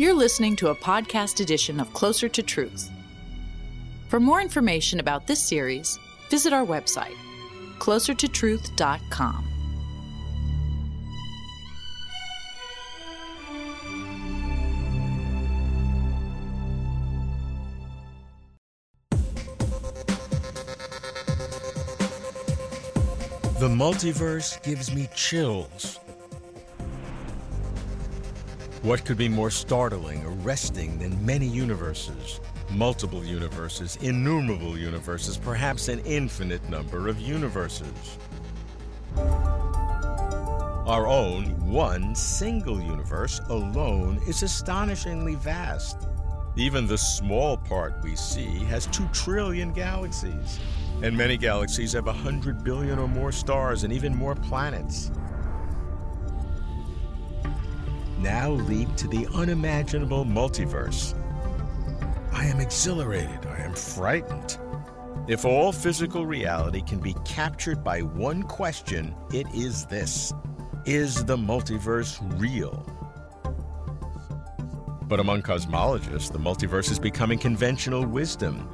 You're listening to a podcast edition of Closer to Truth. For more information about this series, visit our website, closertotruth.com. The multiverse gives me chills. What could be more startling, arresting than many universes? Multiple universes, innumerable universes, perhaps an infinite number of universes. Our own one single universe alone is astonishingly vast. Even the small part we see has two trillion galaxies. And many galaxies have a hundred billion or more stars and even more planets. Now leap to the unimaginable multiverse. I am exhilarated. I am frightened. If all physical reality can be captured by one question, it is this Is the multiverse real? But among cosmologists, the multiverse is becoming conventional wisdom.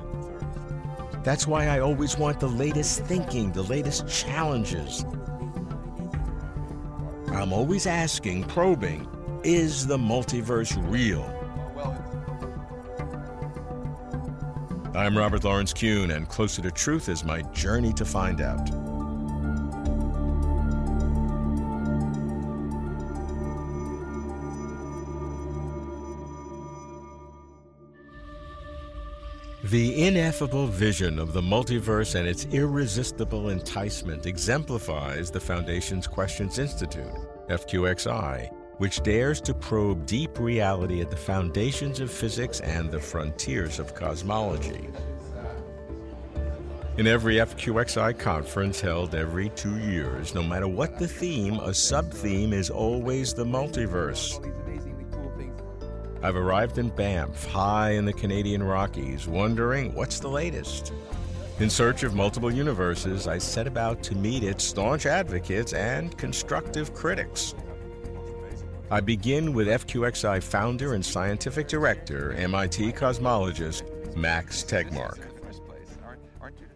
That's why I always want the latest thinking, the latest challenges. I'm always asking, probing, is the multiverse real? I'm Robert Lawrence Kuhn, and Closer to Truth is my journey to find out. The ineffable vision of the multiverse and its irresistible enticement exemplifies the Foundational Questions Institute, FQXI, which dares to probe deep reality at the foundations of physics and the frontiers of cosmology. In every FQXI conference held every two years, no matter what the theme, a sub theme is always the multiverse. I've arrived in Banff, high in the Canadian Rockies, wondering what's the latest. In search of multiple universes, I set about to meet its staunch advocates and constructive critics. I begin with FQXI founder and scientific director, MIT cosmologist Max Tegmark.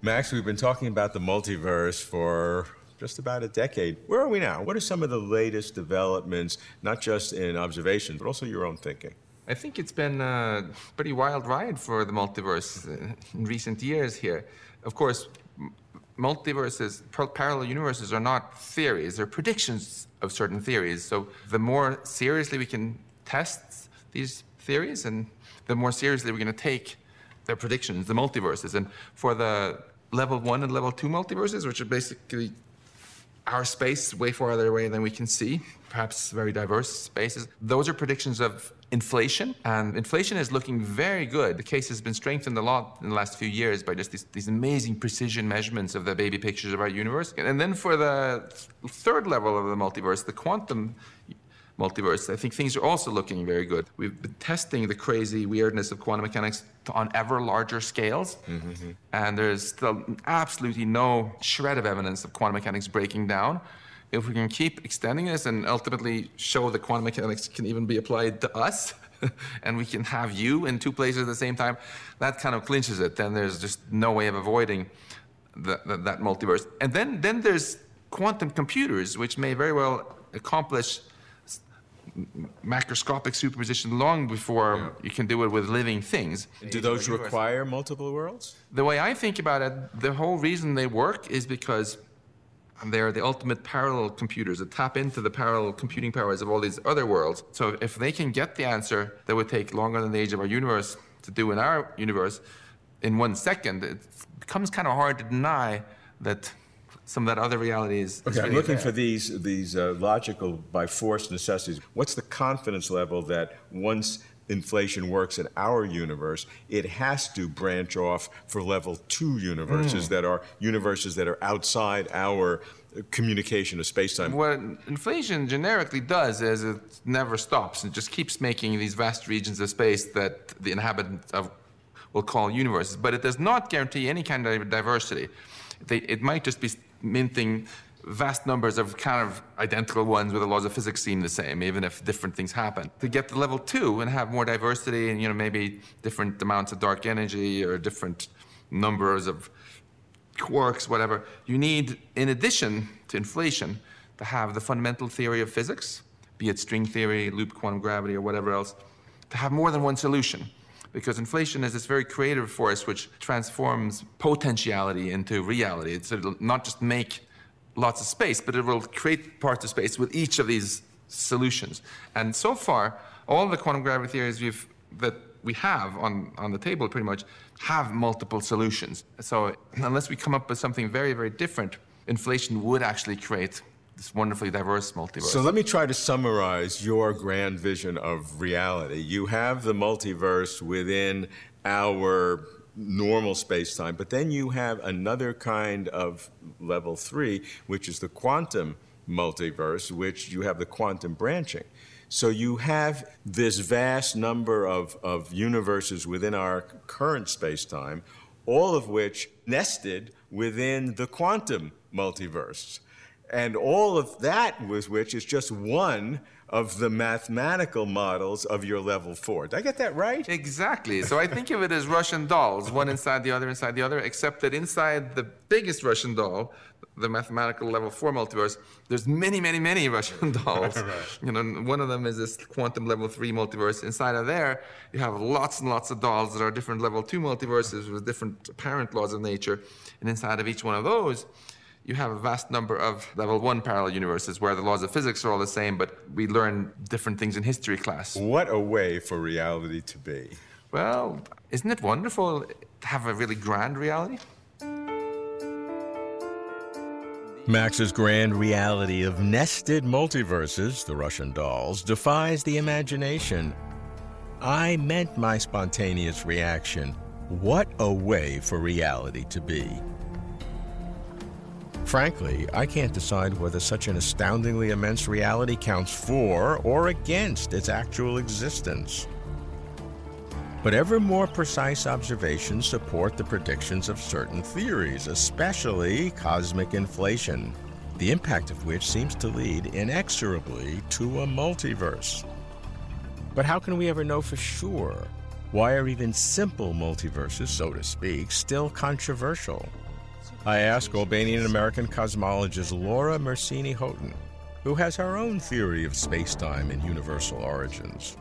Max, we've been talking about the multiverse for just about a decade. Where are we now? What are some of the latest developments, not just in observation, but also your own thinking? I think it's been a pretty wild ride for the multiverse uh, in recent years here. Of course, multiverses, parallel universes are not theories, they're predictions of certain theories. So the more seriously we can test these theories and the more seriously we're going to take their predictions, the multiverses. And for the level one and level two multiverses, which are basically our space way farther away than we can see, perhaps very diverse spaces. Those are predictions of inflation, and inflation is looking very good. The case has been strengthened a lot in the last few years by just these, these amazing precision measurements of the baby pictures of our universe. And then for the third level of the multiverse, the quantum multiverse, I think things are also looking very good. We've been testing the crazy weirdness of quantum mechanics on ever larger scales, mm-hmm. and there's still absolutely no shred of evidence of quantum mechanics breaking down. If we can keep extending this and ultimately show that quantum mechanics can even be applied to us, and we can have you in two places at the same time, that kind of clinches it. Then there's just no way of avoiding the, the, that multiverse. And then, then there's quantum computers, which may very well accomplish macroscopic superposition long before yeah. you can do it with living things. Do those require multiple worlds? The way I think about it, the whole reason they work is because they're the ultimate parallel computers that tap into the parallel computing powers of all these other worlds. So if they can get the answer that would take longer than the age of our universe to do in our universe in one second, it becomes kind of hard to deny that some of that other reality is. Okay, is I'm looking for these these uh, logical by force necessities. What's the confidence level that once inflation works in our universe, it has to branch off for level two universes mm. that are universes that are outside our communication of space-time. What inflation generically does is it never stops. It just keeps making these vast regions of space that the inhabitants of will call universes, but it does not guarantee any kind of diversity. They, it might just be minting vast numbers of kind of identical ones where the laws of physics seem the same, even if different things happen. To get to level two and have more diversity and you know maybe different amounts of dark energy or different numbers of quarks, whatever, you need, in addition to inflation, to have the fundamental theory of physics, be it string theory, loop quantum gravity, or whatever else, to have more than one solution. Because inflation is this very creative force which transforms potentiality into reality. It's, it'll not just make lots of space, but it will create parts of space with each of these solutions. And so far, all the quantum gravity theories we've, that we have on, on the table pretty much have multiple solutions. So unless we come up with something very, very different, inflation would actually create this wonderfully diverse multiverse. So let me try to summarize your grand vision of reality. You have the multiverse within our normal space time, but then you have another kind of level three, which is the quantum multiverse, which you have the quantum branching. So you have this vast number of, of universes within our current space time, all of which nested within the quantum multiverse. And all of that was which is just one of the mathematical models of your level four. Did I get that right? Exactly. So I think of it as Russian dolls, one inside the other, inside the other, except that inside the biggest Russian doll, the mathematical level four multiverse, there's many, many, many Russian dolls. right. You know, one of them is this quantum level three multiverse. Inside of there, you have lots and lots of dolls that are different level two multiverses with different apparent laws of nature. And inside of each one of those, you have a vast number of level one parallel universes where the laws of physics are all the same, but we learn different things in history class. What a way for reality to be. Well, isn't it wonderful to have a really grand reality? Max's grand reality of nested multiverses, the Russian dolls, defies the imagination. I meant my spontaneous reaction. What a way for reality to be. Frankly, I can't decide whether such an astoundingly immense reality counts for or against its actual existence. But ever more precise observations support the predictions of certain theories, especially cosmic inflation, the impact of which seems to lead inexorably to a multiverse. But how can we ever know for sure? Why are even simple multiverses, so to speak, still controversial? I ask Albanian American cosmologist Laura Mersini Houghton, who has her own theory of spacetime and universal origins.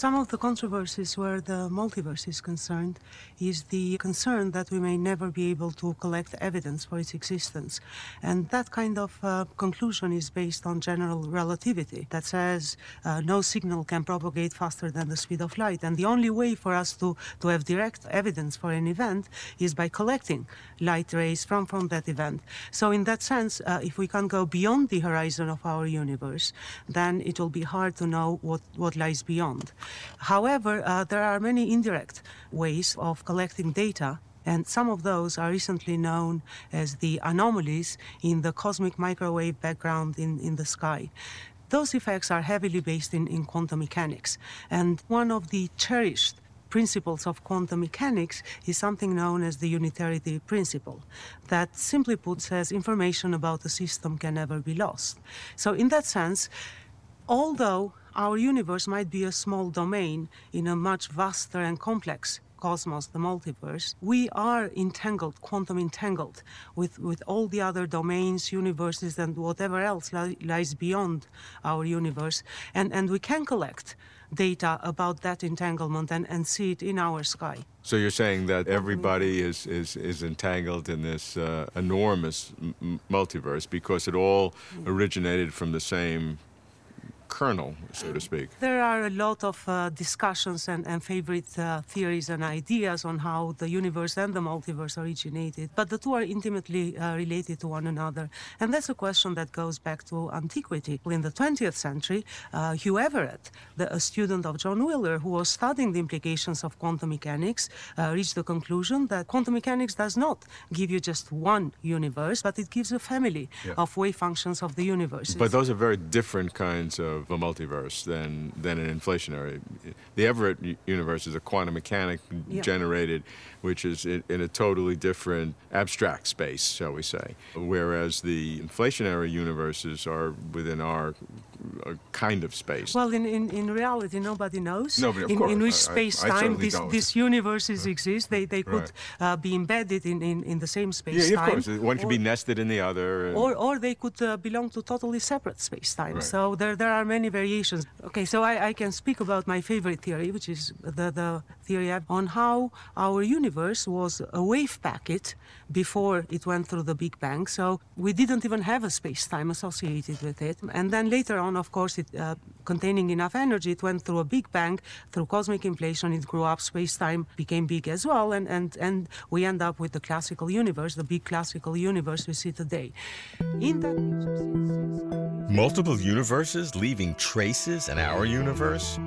Some of the controversies where the multiverse is concerned is the concern that we may never be able to collect evidence for its existence. And that kind of uh, conclusion is based on general relativity that says uh, no signal can propagate faster than the speed of light. And the only way for us to, to have direct evidence for an event is by collecting light rays from, from that event. So, in that sense, uh, if we can't go beyond the horizon of our universe, then it will be hard to know what, what lies beyond. However, uh, there are many indirect ways of collecting data and some of those are recently known as the anomalies in the cosmic microwave background in, in the sky. Those effects are heavily based in, in quantum mechanics. And one of the cherished principles of quantum mechanics is something known as the unitarity principle, that simply put says information about a system can never be lost. So, in that sense, although our universe might be a small domain in a much vaster and complex cosmos, the multiverse, we are entangled, quantum entangled, with, with all the other domains, universes, and whatever else li- lies beyond our universe. And, and we can collect data about that entanglement and, and see it in our sky. So you're saying that everybody is, is, is entangled in this uh, enormous m- multiverse because it all originated from the same kernel, so to speak. There are a lot of uh, discussions and, and favorite uh, theories and ideas on how the universe and the multiverse originated, but the two are intimately uh, related to one another. And that's a question that goes back to antiquity. In the 20th century, uh, Hugh Everett, the, a student of John Wheeler, who was studying the implications of quantum mechanics, uh, reached the conclusion that quantum mechanics does not give you just one universe, but it gives a family yeah. of wave functions of the universe. But those are very different kinds of of a multiverse than, than an inflationary. The Everett universe is a quantum mechanic yeah. generated, which is in, in, a totally different abstract space, shall we say. Whereas the inflationary universes are within our uh, kind of space. Well, in, in, in reality, nobody knows. Of in, course. in which space time these, these universes right. exist. They, they could right. uh, be embedded in, in, in the same space time. Yeah, of course. One could be nested in the other. Or, or they could uh, belong to totally separate space time. Right. So there, there are many variations. Okay, so I, I can speak about my favorite theory, which is the, the theory on how our universe was a wave packet before it went through the Big Bang. So we didn't even have a space time associated with it. And then later on, of course, it, uh, containing enough energy, it went through a Big Bang, through cosmic inflation, it grew up, space time became big as well, and, and, and we end up with the classical universe, the big classical universe we see today. Multiple universes leaving traces in our universe?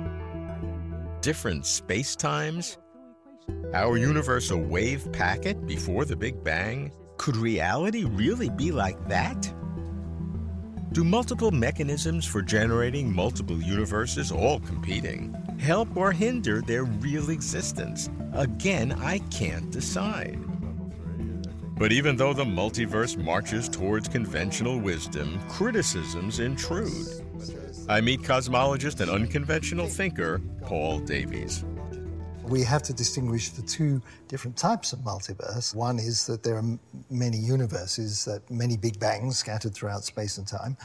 Different space times? Our universe a wave packet before the Big Bang? Could reality really be like that? Do multiple mechanisms for generating multiple universes, all competing, help or hinder their real existence? Again, I can't decide. But even though the multiverse marches towards conventional wisdom, criticisms intrude. I meet cosmologist and unconventional thinker Paul Davies. We have to distinguish the two different types of multiverse. One is that there are many universes, that many big bangs scattered throughout space and time,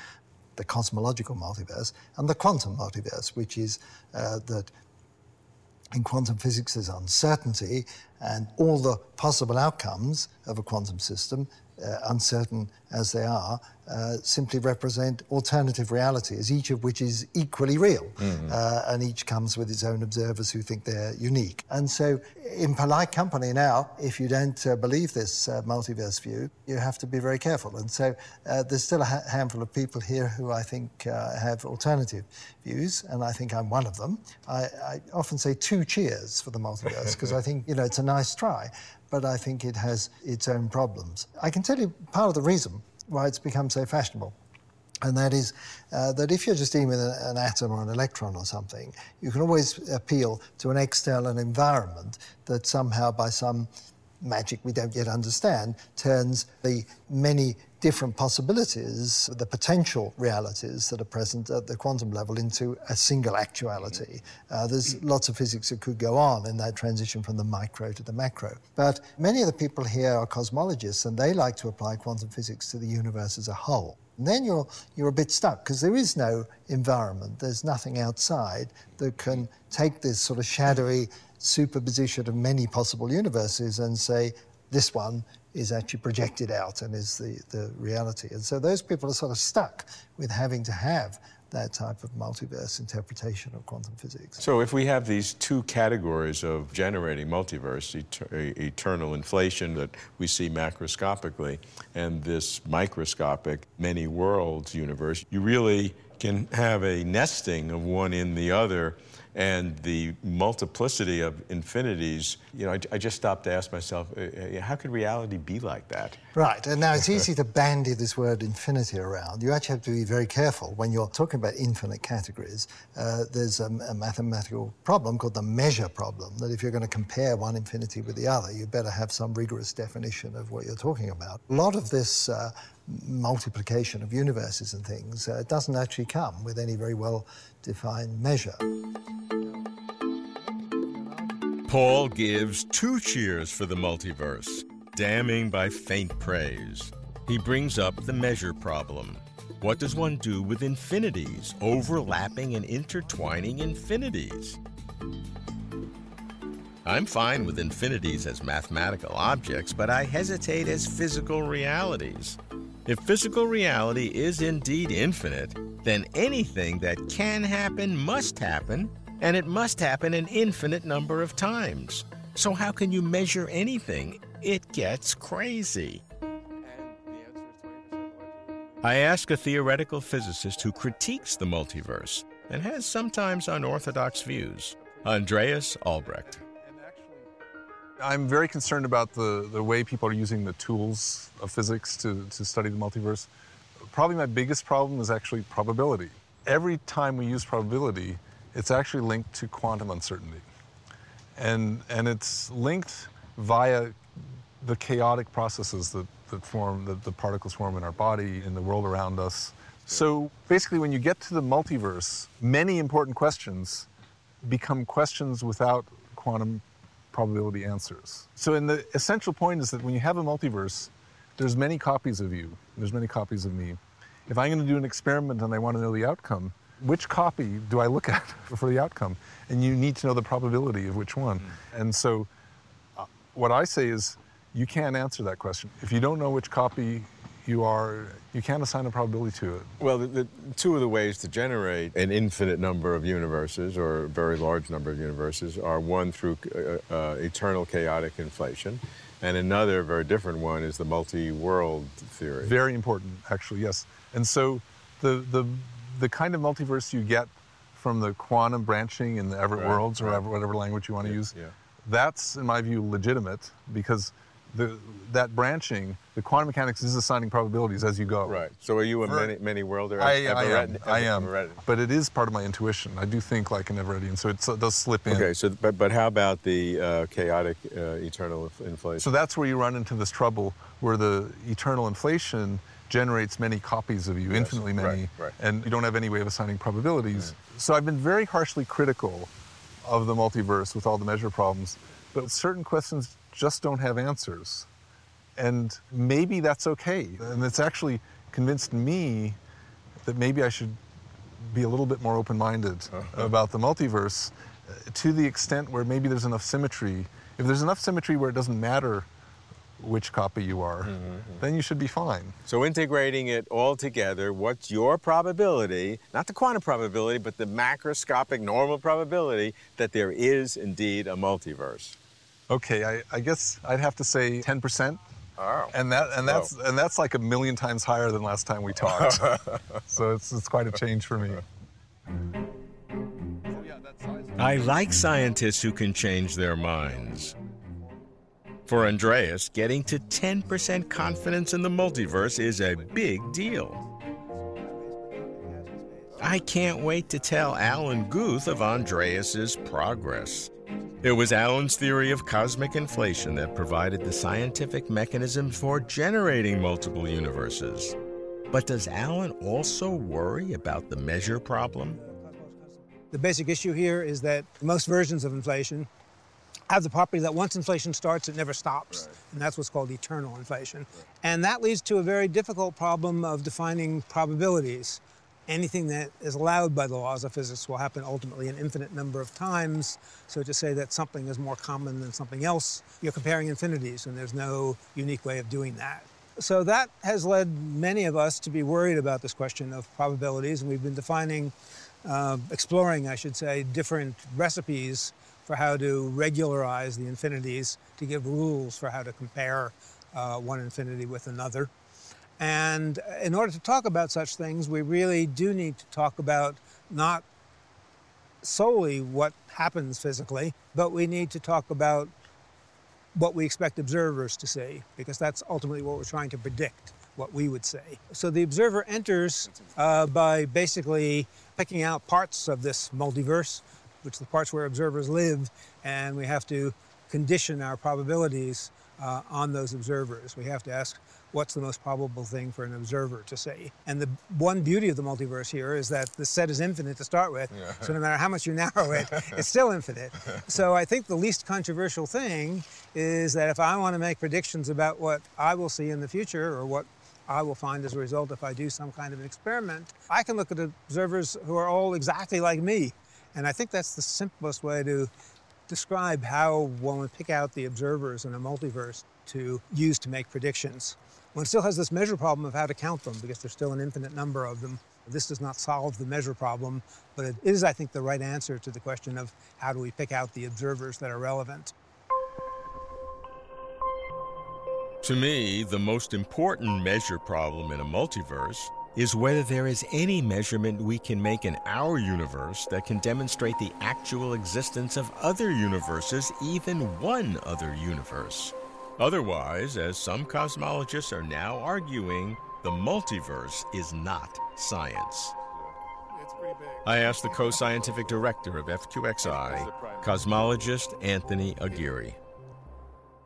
the cosmological multiverse, and the quantum multiverse, which is uh, that in quantum physics there's uncertainty and all the possible outcomes of a quantum system uh, uncertain as they are, uh, simply represent alternative realities, each of which is equally real. Mm-hmm. Uh, and each comes with its own observers who think they're unique. And so, in polite company now, if you don't uh, believe this uh, multiverse view, you have to be very careful. And so, uh, there's still a ha- handful of people here who I think have alternative views, and I think I'm one of them. I, I often say two cheers for the multiverse because I think, you know, it's a nice try but I think it has its own problems. I can tell you part of the reason why it's become so fashionable. And that is uh, that if you're just dealing with an atom or an electron or something, you can always appeal to an external environment that somehow, by some magic we don't yet understand, turns the many different possibilities, the potential realities that are present at the quantum level into a single actuality. Mm-hmm. Uh, there's mm-hmm. lots of physics that could go on in that transition from the micro to the macro. But many of the people here are cosmologists and they like to apply quantum physics to the universe as a whole. And then you're, you're a bit stuck because there is no environment, there's nothing outside that can mm-hmm. take this sort of shadowy superposition of many possible universes and say, this one is actually projected out and is the, the reality. And so those people are sort of stuck with having to have that type of multiverse interpretation of quantum physics. So if we have these two categories of generating multiverse, et- eternal inflation that we see macroscopically, and this microscopic many worlds universe, you really can have a nesting of one in the other and the multiplicity of infinities, you know, I, I, just stopped to ask myself, uh, uh, how could reality be like that? Right, and now it's easy to bandy this word infinity around. You actually have to be very careful when you're talking about infinite categories. Uh, there's a, a, mathematical problem called the measure problem, that if you're going to compare one infinity with the other, you better have some rigorous definition of what you're talking about. A lot of this uh, multiplication of universes and things uh, doesn't actually come with any very well defined measure. Paul gives two cheers for the multiverse, damning by faint praise. He brings up the measure problem. What does one do with infinities, overlapping and intertwining infinities? I'm fine with infinities as mathematical objects, but I hesitate as physical realities. If physical reality is indeed infinite, then anything that can happen must happen, and it must happen an infinite number of times. So, how can you measure anything? It gets crazy. I ask a theoretical physicist who critiques the multiverse and has sometimes unorthodox views, Andreas Albrecht. I'm very concerned about the, the way people are using the tools of physics to, to study the multiverse. Probably my biggest problem is actually probability. every time we use probability, it's actually linked to quantum uncertainty. And, and it's linked via the chaotic processes that, that form, that the particles form in our body, in the world around us. So basically, when you get to the multiverse, many important questions become questions without quantum probability answers. So, in the essential point is that when you have a multiverse, there's many copies of you, there's many copies of me. If I'm going to do an experiment and I want to know the outcome, which copy do I look at for the outcome? And you need to know the probability of which one. Mm. And so, uh, what I say is, you can't answer that question. If you don't know which copy you are, you can't assign a probability to it. Well, the, the, two of the ways to generate an infinite number of universes or a very large number of universes are one through uh, uh, eternal chaotic inflation, and another very different one is the multi-world theory. Very important, actually, yes. And so the, the, the kind of multiverse you get from the quantum branching in the Everett right, worlds, or right. whatever language you want to yeah, use, yeah. that's, in my view, legitimate because the, that branching, the quantum mechanics is assigning probabilities as you go. Right. So are you a many, many worlder? I, I am. I am. But it is part of my intuition. I do think like an Everettian, so it does slip in. Okay. So, but, but how about the uh, chaotic uh, eternal inflation? So that's where you run into this trouble, where the eternal inflation generates many copies of you, yes, infinitely many, right, right. and you don't have any way of assigning probabilities. So I've been very harshly critical of the multiverse with all the measure problems, but certain questions just don't have answers. And maybe that's okay. And it's actually convinced me that maybe I should be a little bit more open minded uh-huh. about the multiverse uh, to the extent where maybe there's enough symmetry. If there's enough symmetry where it doesn't matter which copy you are, mm-hmm, mm-hmm. then you should be fine. So, integrating it all together, what's your probability, not the quantum probability, but the macroscopic normal probability that there is indeed a multiverse? Okay, I, I guess I'd have to say 10%. Oh. And that and that's and that's like a million times higher than last time we talked. so it's it's quite a change for me. I like scientists who can change their minds. For Andreas, getting to 10% confidence in the multiverse is a big deal. I can't wait to tell Alan Guth of Andreas's progress. It was Alan's theory of cosmic inflation that provided the scientific mechanism for generating multiple universes. But does Alan also worry about the measure problem? The basic issue here is that most versions of inflation have the property that once inflation starts, it never stops. Right. And that's what's called eternal inflation. Right. And that leads to a very difficult problem of defining probabilities anything that is allowed by the laws of physics will happen ultimately an infinite number of times. So to say that something is more common than something else, you're comparing infinities, and there's no unique way of doing that. So that has led many of us to be worried about this question of probabilities, and we've been defining, uh, exploring, I should say, different recipes for how to regularize the infinities, to give rules for how to compare uh, one infinity with another. And in order to talk about such things, we really do need to talk about not solely what happens physically, but we need to talk about what we expect observers to see, because that's ultimately what we're trying to predict, what we would say. So the observer enters uh, by basically picking out parts of this multiverse, which are the parts where observers live, and we have to condition our probabilities uh, on those observers. We have to ask what's the most probable thing for an observer to see. And the one beauty of the multiverse here is that the set is infinite to start with. Yeah. So no matter how much you narrow it, it's still infinite. So I think the least controversial thing is that if I want to make predictions about what I will see in the future or what I will find as a result if I do some kind of an experiment, I can look at observers who are all exactly like me. And I think that's the simplest way to describe how one would pick out the observers in a multiverse to use to make predictions. One still has this measure problem of how to count them because there's still an infinite number of them. This does not solve the measure problem, but it is, I think, the right answer to the question of how do we pick out the observers that are relevant. To me, the most important measure problem in a multiverse is whether there is any measurement we can make in our universe that can demonstrate the actual existence of other universes, even one other universe. Otherwise, as some cosmologists are now arguing, the multiverse is not science. I asked the co scientific director of FQXI, cosmologist Anthony Aguirre.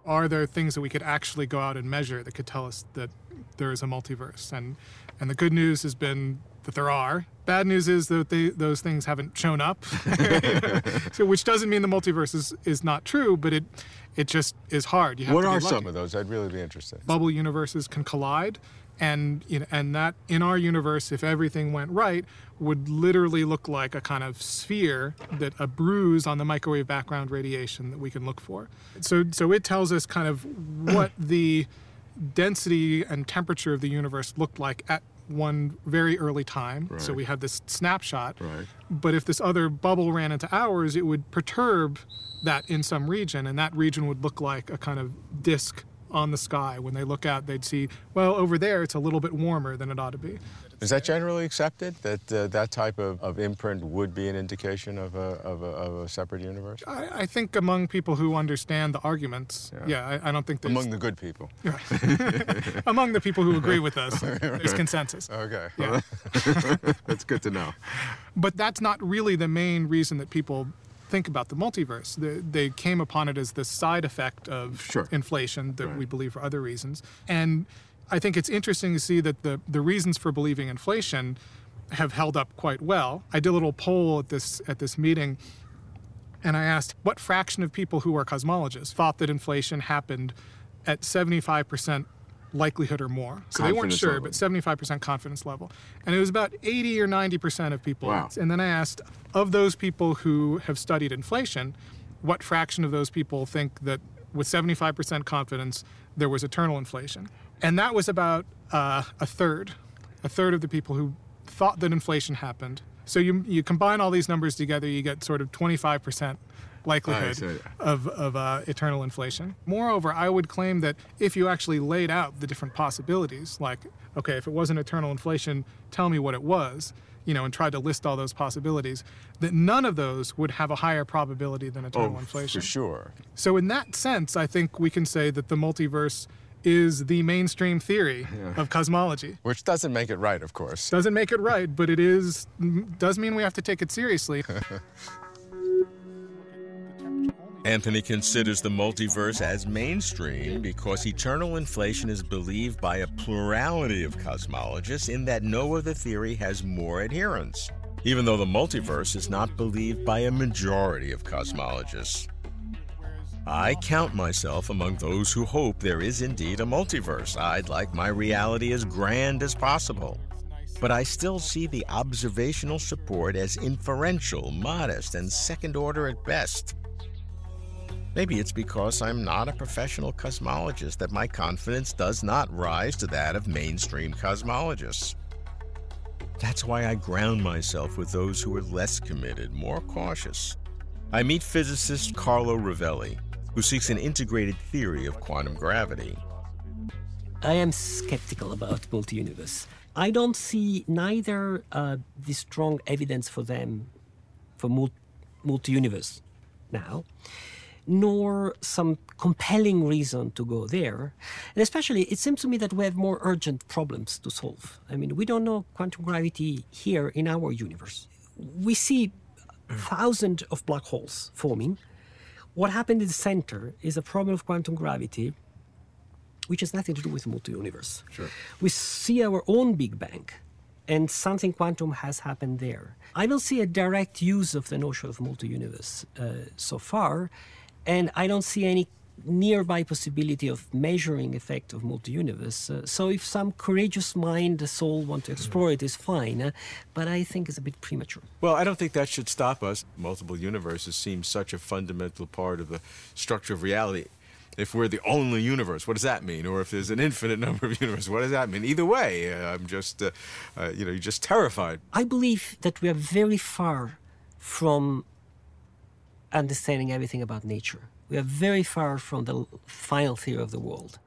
Are there things that we could actually go out and measure that could tell us that there is a multiverse? And, and the good news has been that there are. Bad news is that they, those things haven't shown up, so which doesn't mean the multiverse is, is not true, but it it just is hard. You have what are some of those? I'd really be interested. Bubble universes can collide, and you know, and that in our universe, if everything went right, would literally look like a kind of sphere that a bruise on the microwave background radiation that we can look for. So so it tells us kind of what the density and temperature of the universe looked like at one very early time. Right. So we had this snapshot. Right. But if this other bubble ran into ours, it would perturb that in some region, and that region would look like a kind of disk on the sky. When they look out, they'd see, well, over there it's a little bit warmer than it ought to be. Is that generally accepted, that uh, that type of, of imprint would be an indication of a, of a, of a separate universe? I, I, think among people who understand the arguments, yeah, yeah I, I, don't think there's... Among the good people. Right. among the people who agree with us, there's consensus. Okay. Yeah. that's good to know. But that's not really the main reason that people think about the multiverse. They, they came upon it as the side effect of sure. inflation that right. we believe for other reasons. And I think it's interesting to see that the, the reasons for believing inflation have held up quite well. I did a little poll at this at this meeting and I asked what fraction of people who are cosmologists thought that inflation happened at 75% likelihood or more. So confidence they weren't sure, level. but 75% confidence level. And it was about 80 or 90% of people. Wow. And then I asked of those people who have studied inflation, what fraction of those people think that with 75% confidence there was eternal inflation? And that was about uh, a third, a third of the people who thought that inflation happened. So you, you combine all these numbers together, you get sort of 25% likelihood of, of uh, eternal inflation. Moreover, I would claim that if you actually laid out the different possibilities, like, okay, if it wasn't eternal inflation, tell me what it was, you know, and tried to list all those possibilities, that none of those would have a higher probability than eternal oh, inflation. For sure. So, in that sense, I think we can say that the multiverse is the mainstream theory yeah. of cosmology. Which doesn't make it right, of course. Doesn't make it right, but it is does mean we have to take it seriously. Anthony considers the multiverse as mainstream because eternal inflation is believed by a plurality of cosmologists in that no other theory has more adherents, even though the multiverse is not believed by a majority of cosmologists. I count myself among those who hope there is indeed a multiverse. I'd like my reality as grand as possible. But I still see the observational support as inferential, modest, and second order at best. Maybe it's because I'm not a professional cosmologist that my confidence does not rise to that of mainstream cosmologists. That's why I ground myself with those who are less committed, more cautious. I meet physicist Carlo Rovelli, who seeks an integrated theory of quantum gravity. I am skeptical about multi-universe. I don't see neither uh, the strong evidence for them for multi-universe now nor some compelling reason to go there. And especially, it seems to me that we have more urgent problems to solve. I mean, we don't know quantum gravity here in our universe. We see thousands of black holes forming. What happened in the center is a problem of quantum gravity, which has nothing to do with the multi-universe. Sure. We see our own Big Bang, and something quantum has happened there. I don't see a direct use of the notion of multi-universe uh, so far, and I don't see any nearby possibility of measuring effect of multi-universe. Uh, so if some courageous mind, the soul, want to explore it, is fine. Uh, but I think it's a bit premature. Well, I don't think that should stop us. Multiple universes seem such a fundamental part of the structure of reality. If we're the only universe, what does that mean? Or if there's an infinite number of universes, what does that mean? Either way, uh, I'm just, uh, uh, you know, you're just terrified. I believe that we are very far from understanding everything about nature. We are very far from the final theory of the world.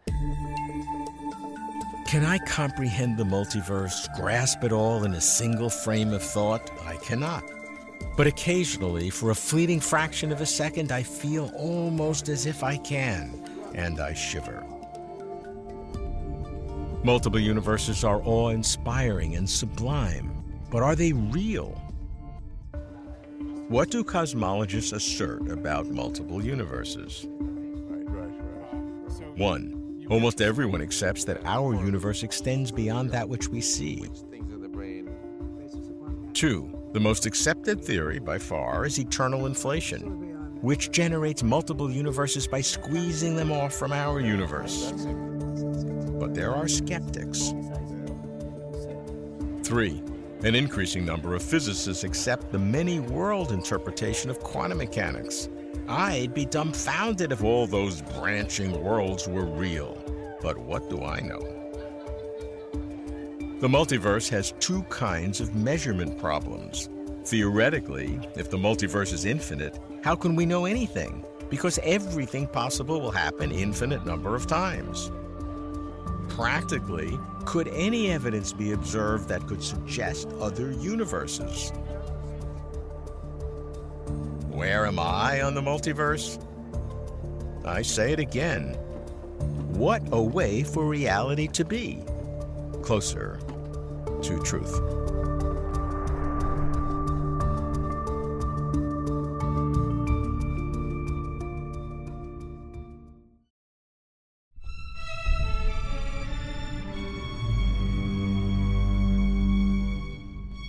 Can I comprehend the multiverse, grasp it all in a single frame of thought? I cannot. But occasionally, for a fleeting fraction of a second, I feel almost as if I can, and I shiver. Multiple universes are awe inspiring and sublime, but are they real? What do cosmologists assert about multiple universes? One, almost everyone accepts that our universe extends beyond that which we see. Two, the most accepted theory by far is eternal inflation, which generates multiple universes by squeezing them off from our universe. But there are skeptics. Three, an increasing number of physicists accept the many world interpretation of quantum mechanics. I'd be dumbfounded if all those branching worlds were real. But what do I know? The multiverse has two kinds of measurement problems. Theoretically, if the multiverse is infinite, how can we know anything? Because everything possible will happen infinite number of times. Practically, could any evidence be observed that could suggest other universes? Where am I on the multiverse? I say it again. What a way for reality to be closer to truth.